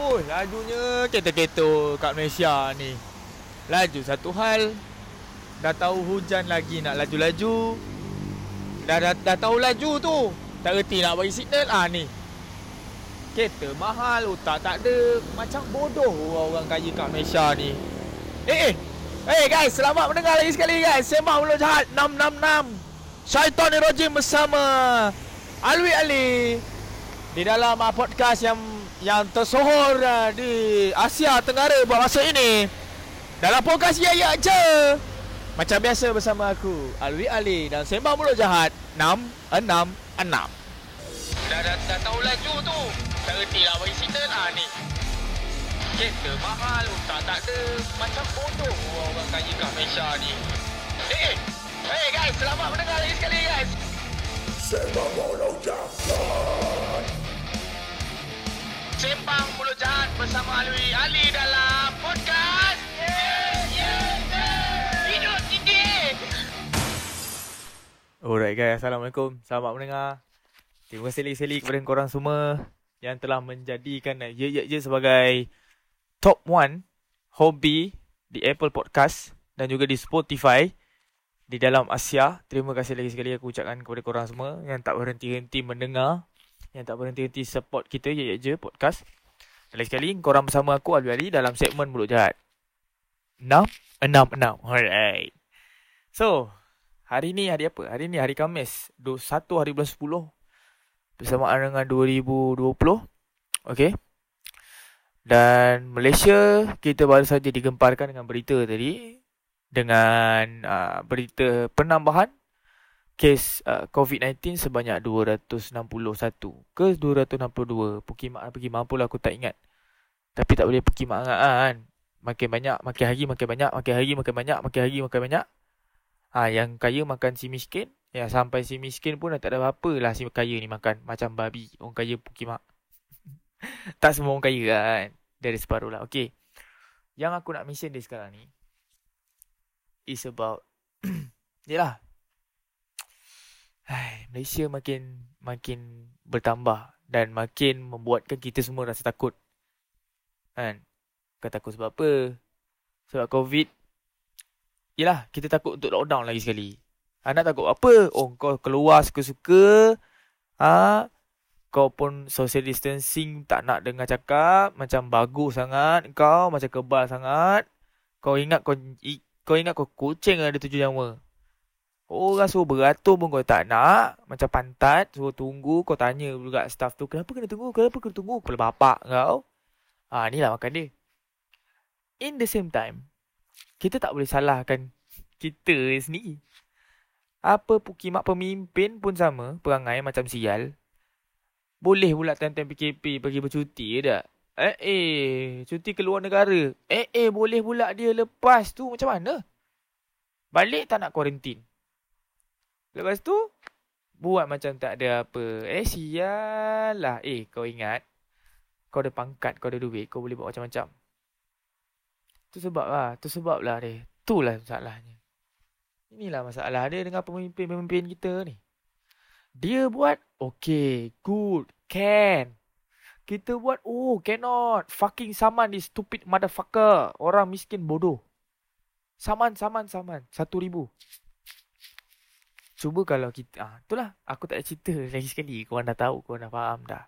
Oh, lajunya kereta-kereta kat Malaysia ni. Laju satu hal. Dah tahu hujan lagi nak laju-laju. Dah, dah, dah tahu laju tu. Tak reti nak bagi signal. Ah ni. Kereta mahal, otak tak ada. Macam bodoh orang-orang kaya kat Malaysia ni. Eh, eh. Hey guys, selamat mendengar lagi sekali guys. Sembang Mulut Jahat 666. Syaitan Rojim bersama Alwi Ali di dalam uh, podcast yang yang tersohor uh, di Asia Tenggara buat masa ini. Dalam podcast ya ya je. Macam biasa bersama aku Alwi Ali dan Sembang Mulut Jahat 666. Dah, dah, dah tahu laju tu. Tak reti lah bagi signal ah ni. Kereta mahal, otak tak ada. Macam bodoh orang kaya kat Malaysia ni. Eh, eh. Hey guys, selamat mendengar lagi sekali guys. Sembang Alwi Ali dalam podcast. Yeah, yeah, yeah. Hidup tinggi. Alright guys, Assalamualaikum. Selamat mendengar. Terima kasih sekali kepada korang semua yang telah menjadikan Ye Ye Ye sebagai top one hobi di Apple Podcast dan juga di Spotify di dalam Asia. Terima kasih lagi sekali aku ucapkan kepada korang semua yang tak berhenti-henti mendengar, yang tak berhenti-henti support kita Ye Ye Je Podcast. Lagi sekali korang bersama aku Alwi Ali dalam segmen Mulut Jahat. 6 6 6. Alright. So, hari ni hari apa? Hari ni hari Khamis, 21 hari bulan 10 bersamaan dengan 2020. Okay. Dan Malaysia kita baru saja digemparkan dengan berita tadi dengan uh, berita penambahan kes uh, COVID-19 sebanyak 261 ke 262. Perkhidmatan pergi mampu lah aku tak ingat. Tapi tak boleh perkhidmatan kan. Makin banyak, makin hari makin banyak, makin hari makin banyak, makin hari makin banyak. Ha, yang kaya makan si miskin. Ya sampai si miskin pun dah tak ada apa-apa lah si kaya ni makan. Macam babi. Orang kaya pukimak. tak semua orang kaya kan. Dari separuh lah. Okay. Yang aku nak mention dia sekarang ni. Is about. Yelah. Hai, Malaysia makin makin bertambah. Dan makin membuatkan kita semua rasa takut. Kan? Kau takut sebab apa? Sebab COVID. Yelah, kita takut untuk lockdown lagi sekali. Anak takut apa? Oh, kau keluar suka-suka. Ha? Kau pun social distancing tak nak dengar cakap. Macam bagus sangat. Kau macam kebal sangat. Kau ingat kau kau ingat kau kucing ada tujuh nyawa. Orang suruh beratur pun kau tak nak. Macam pantat. Suruh tunggu. Kau tanya juga staff tu. Kenapa kena tunggu? Kenapa kena tunggu? Kepala bapak kau. Ha, ni lah makan dia. In the same time. Kita tak boleh salahkan kita sendiri. Apa pukimak pemimpin pun sama, perangai macam sial. Boleh pula time-time PKP pergi bercuti tak? Eh, eh, cuti keluar negara. Eh, eh, boleh pula dia lepas tu macam mana? Balik tak nak kuarantin. Lepas tu, buat macam tak ada apa. Eh, sial lah. Eh, kau ingat, kau ada pangkat, kau ada duit, kau boleh buat macam-macam. Tu sebab lah, tu sebab lah dia. Itulah masalahnya. Inilah masalah dia dengan pemimpin-pemimpin kita ni. Dia buat, okay, good, can. Kita buat, oh, cannot. Fucking saman this stupid motherfucker. Orang miskin bodoh. Saman, saman, saman. Satu ribu. Cuba kalau kita, ah, itulah. Aku tak cerita lagi sekali. Korang dah tahu, korang dah faham dah.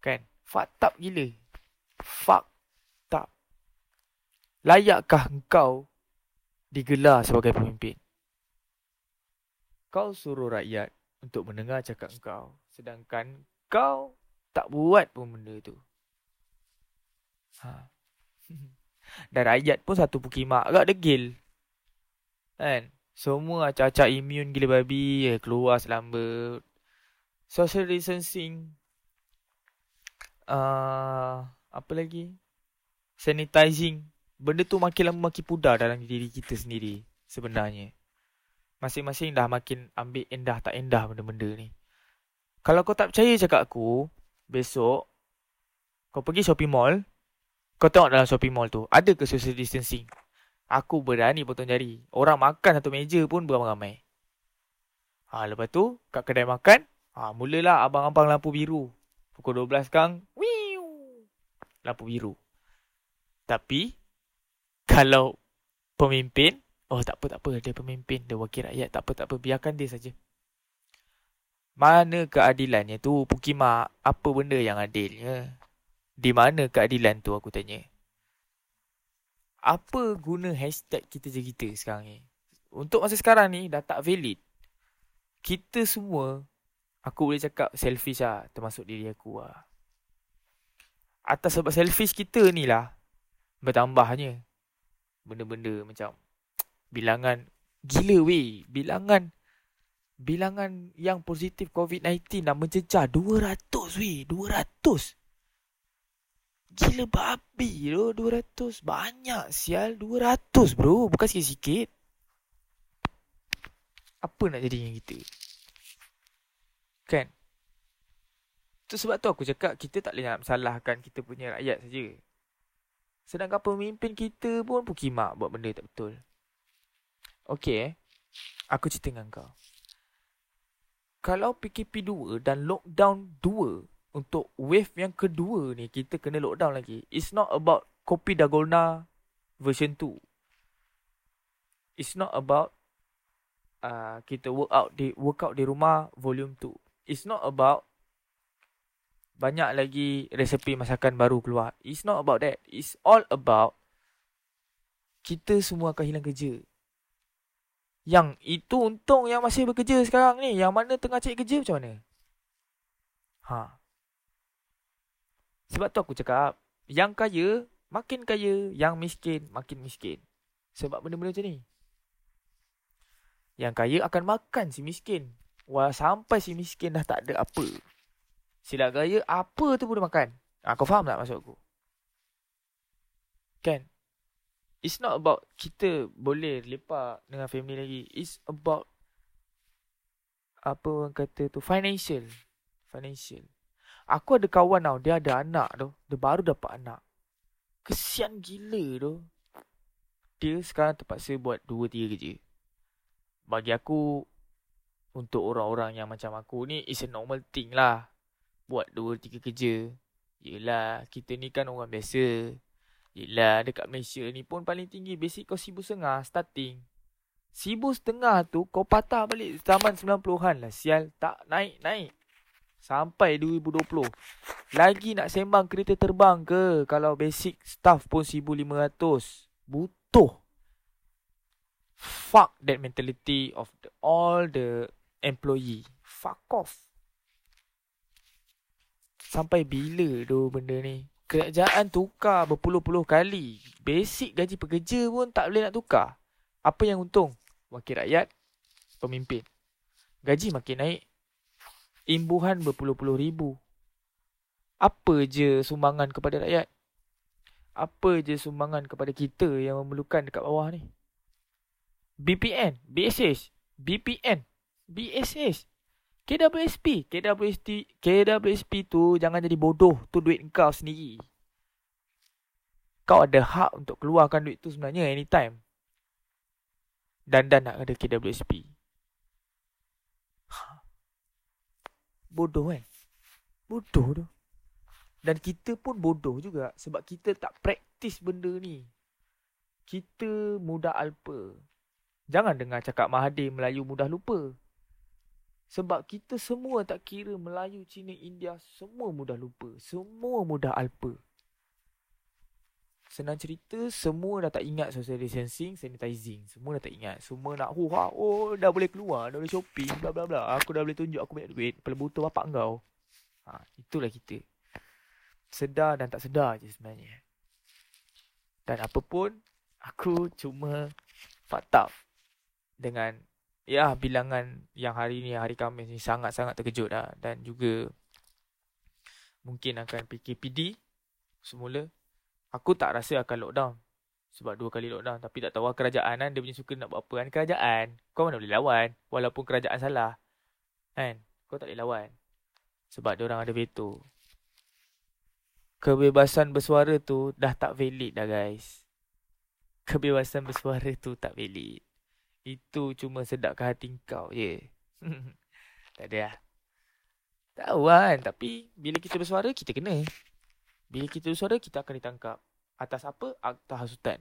Kan? Fucked up gila. Fucked up. Layakkah engkau digelar sebagai pemimpin. Kau suruh rakyat untuk mendengar cakap kau. Sedangkan kau tak buat pun benda tu. Ha. Dan rakyat pun satu pukimak agak degil. Kan? Semua acak-acak imun gila babi. Eh, keluar selambat. Social distancing. Uh, apa lagi? Sanitizing benda tu makin lama makin pudar dalam diri kita sendiri sebenarnya. Masing-masing dah makin ambil endah tak endah benda-benda ni. Kalau kau tak percaya cakap aku, besok kau pergi shopping mall, kau tengok dalam shopping mall tu, ada ke social distancing? Aku berani potong jari. Orang makan satu meja pun beramai-ramai. Ha, lepas tu, kat kedai makan, ha, mulalah abang-abang lampu biru. Pukul 12 sekarang, wiu. lampu biru. Tapi kalau pemimpin, oh tak apa tak apa dia pemimpin, dia wakil rakyat, tak apa tak apa biarkan dia saja. Mana keadilannya tu Pukimak? Apa benda yang adilnya? Di mana keadilan tu aku tanya? Apa guna hashtag kita je kita sekarang ni? Untuk masa sekarang ni dah tak valid. Kita semua aku boleh cakap selfish lah termasuk diri aku lah. Atas sebab selfish kita ni lah bertambahnya benda-benda macam bilangan gila weh bilangan bilangan yang positif COVID-19 dah mencecah 200 weh 200 gila babi lo 200 banyak sial. 200 bro. Bukan sikit-sikit. Apa nak jadi dengan kita? Kan? Tu sebab tu aku cakap kita tak boleh nak salahkan kita punya rakyat saja. Sedangkan pemimpin kita pun pukimak buat benda tak betul. Okey eh. Aku cerita dengan kau. Kalau PKP 2 dan lockdown 2 untuk wave yang kedua ni kita kena lockdown lagi. It's not about kopi dagolna version 2. It's not about uh, kita work out di work out di rumah volume 2. It's not about banyak lagi resepi masakan baru keluar. It's not about that. It's all about kita semua akan hilang kerja. Yang itu untung yang masih bekerja sekarang ni. Yang mana tengah cari kerja macam mana? Ha. Sebab tu aku cakap, yang kaya makin kaya, yang miskin makin miskin. Sebab benda-benda macam ni. Yang kaya akan makan si miskin. Wah, sampai si miskin dah tak ada apa. Silap gaya apa tu boleh makan. Ha, kau faham tak maksud aku? Kan? It's not about kita boleh lepak dengan family lagi. It's about apa orang kata tu financial. Financial. Aku ada kawan tau, dia ada anak tu. Dia baru dapat anak. Kesian gila tu. Dia sekarang terpaksa buat dua tiga kerja. Bagi aku, untuk orang-orang yang macam aku ni, it's a normal thing lah buat dua tiga kerja. Yelah, kita ni kan orang biasa. Yelah, dekat Malaysia ni pun paling tinggi basic kau sibu setengah starting. Sibu setengah tu kau patah balik zaman 90-an lah. Sial, tak naik-naik. Sampai 2020. Lagi nak sembang kereta terbang ke? Kalau basic staff pun 1500. Butuh. Fuck that mentality of the, all the employee. Fuck off. Sampai bila tu benda ni? Kerajaan tukar berpuluh-puluh kali. Basic gaji pekerja pun tak boleh nak tukar. Apa yang untung? Wakil rakyat, pemimpin. Gaji makin naik. Imbuhan berpuluh-puluh ribu. Apa je sumbangan kepada rakyat? Apa je sumbangan kepada kita yang memerlukan dekat bawah ni? BPN, BSS, BPN, BSS. KWSP, KWSP, KWSP tu jangan jadi bodoh. Tu duit kau sendiri. Kau ada hak untuk keluarkan duit tu sebenarnya anytime. Dan dan nak ada KWSP. Ha. Bodoh kan? Bodoh tu. Dan kita pun bodoh juga sebab kita tak praktis benda ni. Kita mudah alpa. Jangan dengar cakap Mahathir Melayu mudah lupa. Sebab kita semua tak kira Melayu, Cina, India, semua mudah lupa. Semua mudah alpa. Senang cerita, semua dah tak ingat social distancing, sanitizing. Semua dah tak ingat. Semua nak, oh, ha, oh dah boleh keluar, dah boleh shopping, bla bla bla. Aku dah boleh tunjuk aku banyak duit. Kepala butuh bapak kau. Ha, itulah kita. Sedar dan tak sedar je sebenarnya. Dan apa pun, aku cuma fucked dengan ya bilangan yang hari ni hari Khamis ni sangat-sangat terkejut dah dan juga mungkin akan PKPD semula aku tak rasa akan lockdown sebab dua kali lockdown tapi tak tahu lah kerajaan kan dia punya suka nak buat apa kan kerajaan kau mana boleh lawan walaupun kerajaan salah kan kau tak boleh lawan sebab dia orang ada veto kebebasan bersuara tu dah tak valid dah guys kebebasan bersuara tu tak valid itu cuma sedapkan hati kau je. tak ada lah. Tahu kan. Tapi bila kita bersuara, kita kena. Bila kita bersuara, kita akan ditangkap. Atas apa? Atas hasutan.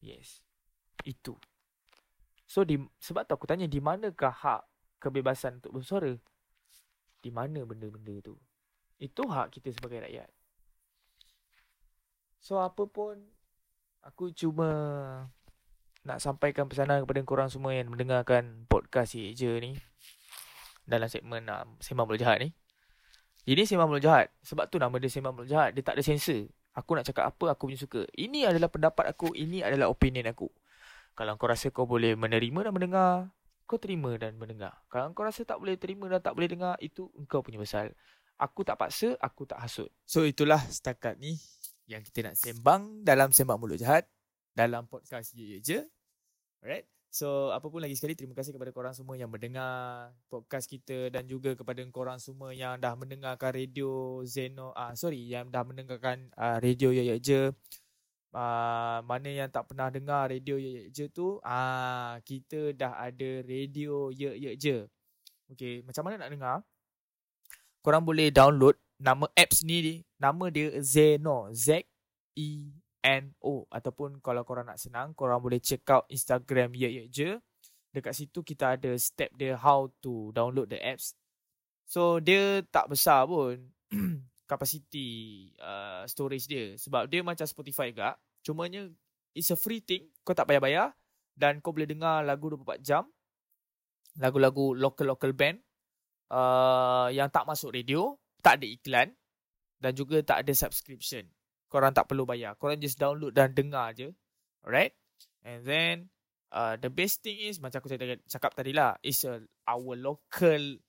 Yes. Itu. So, di, sebab tu aku tanya, di manakah hak kebebasan untuk bersuara? Di mana benda-benda tu? Itu hak kita sebagai rakyat. So, apa pun, aku cuma nak sampaikan pesanan kepada korang semua yang mendengarkan podcast si je ni. Dalam segmen uh, Sembang Mulut Jahat ni. Ini Sembang Mulut Jahat. Sebab tu nama dia Sembang Mulut Jahat. Dia tak ada sensor. Aku nak cakap apa, aku punya suka. Ini adalah pendapat aku. Ini adalah opinion aku. Kalau kau rasa kau boleh menerima dan mendengar, kau terima dan mendengar. Kalau kau rasa tak boleh terima dan tak boleh dengar, itu engkau punya pasal. Aku tak paksa, aku tak hasut. So itulah setakat ni yang kita nak sembang dalam Sembang Mulut Jahat. Dalam podcast Ye Je. Alright. So, apa pun lagi sekali terima kasih kepada korang semua yang mendengar podcast kita dan juga kepada korang semua yang dah mendengarkan radio Zeno ah sorry yang dah mendengarkan uh, radio Ye Je. Uh, mana yang tak pernah dengar radio Ye Je tu, ah uh, kita dah ada radio Ye Je. Okay, macam mana nak dengar? Korang boleh download nama apps ni, nama dia Zeno, Z E N-O Ataupun kalau korang nak senang Korang boleh check out Instagram Ye Ye Je. Dekat situ kita ada step dia How to download the apps. So dia tak besar pun Capacity uh, storage dia. Sebab dia macam Spotify juga. Cumanya It's a free thing. Kau tak payah bayar Dan kau boleh dengar lagu 24 jam. Lagu-lagu local-local band. Uh, Yang tak masuk radio. Tak ada iklan. Dan juga tak ada subscription korang tak perlu bayar. Korang just download dan dengar je. Alright? And then, uh, the best thing is, macam aku cakap, tadi lah, is a, our local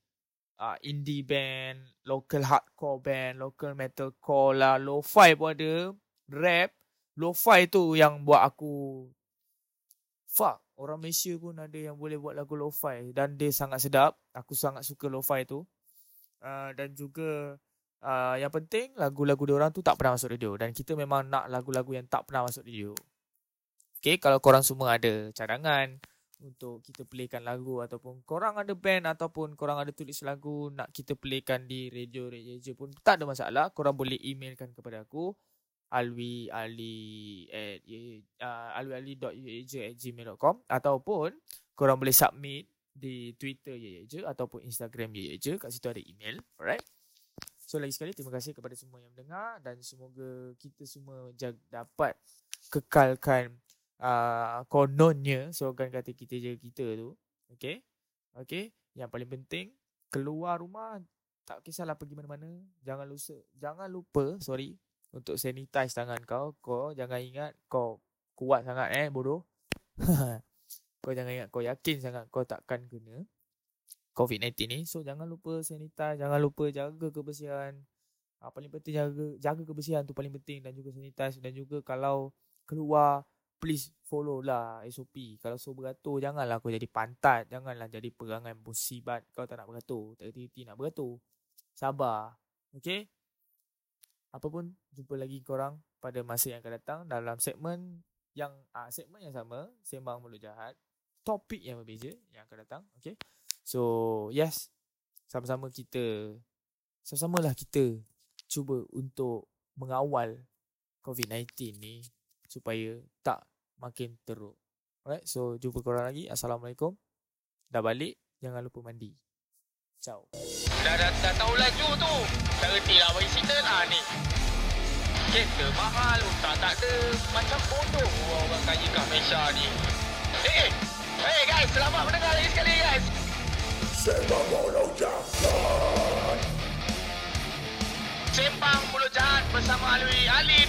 uh, indie band, local hardcore band, local metalcore lah, lo-fi pun ada, rap. Lo-fi tu yang buat aku, fuck, orang Malaysia pun ada yang boleh buat lagu lo-fi. Dan dia sangat sedap. Aku sangat suka lo-fi tu. Uh, dan juga, uh, yang penting lagu-lagu dia orang tu tak pernah masuk radio dan kita memang nak lagu-lagu yang tak pernah masuk radio. Okay, kalau korang semua ada cadangan untuk kita playkan lagu ataupun korang ada band ataupun korang ada tulis lagu nak kita playkan di radio radio pun tak ada masalah. Korang boleh emailkan kepada aku alwi ali at uh, ataupun korang boleh submit di Twitter Yeje ataupun Instagram Yeje kat situ ada email. Alright. So lagi sekali terima kasih kepada semua yang mendengar dan semoga kita semua jag- dapat kekalkan uh, kononnya slogan kata kita je kita tu. Okay. Okay. Yang paling penting keluar rumah tak kisahlah pergi mana-mana. Jangan lupa, jangan lupa, sorry, untuk sanitize tangan kau. Kau jangan ingat kau kuat sangat eh bodoh. kau jangan ingat kau yakin sangat kau takkan kena. COVID-19 ni. So jangan lupa sanitize, jangan lupa jaga kebersihan. Ha, paling penting jaga jaga kebersihan tu paling penting dan juga sanitize dan juga kalau keluar please follow lah SOP. Kalau so beratur janganlah kau jadi pantat, janganlah jadi perangai musibat kau tak nak beratur, tak reti nak beratur. Sabar. Okay? Apa pun jumpa lagi korang pada masa yang akan datang dalam segmen yang ah segmen yang sama, sembang mulut jahat. Topik yang berbeza yang akan datang. Okay? So yes Sama-sama kita Sama-sama lah kita Cuba untuk Mengawal COVID-19 ni Supaya Tak makin teruk. Alright so jumpa korang lagi. Assalamualaikum. Dah balik Jangan lupa mandi. Ciao. Dah, dah, dah tahu laju tu. Tak reti lah bagi cerita lah ni. Kereta mahal Tak tak ada. Macam bodoh Orang kaya kat Malaysia ni. Eh hey, hey guys Selamat mendengar lagi sekali guys Sembang Mulut Jahat Sembang Mulut Jahat bersama Alwi Ali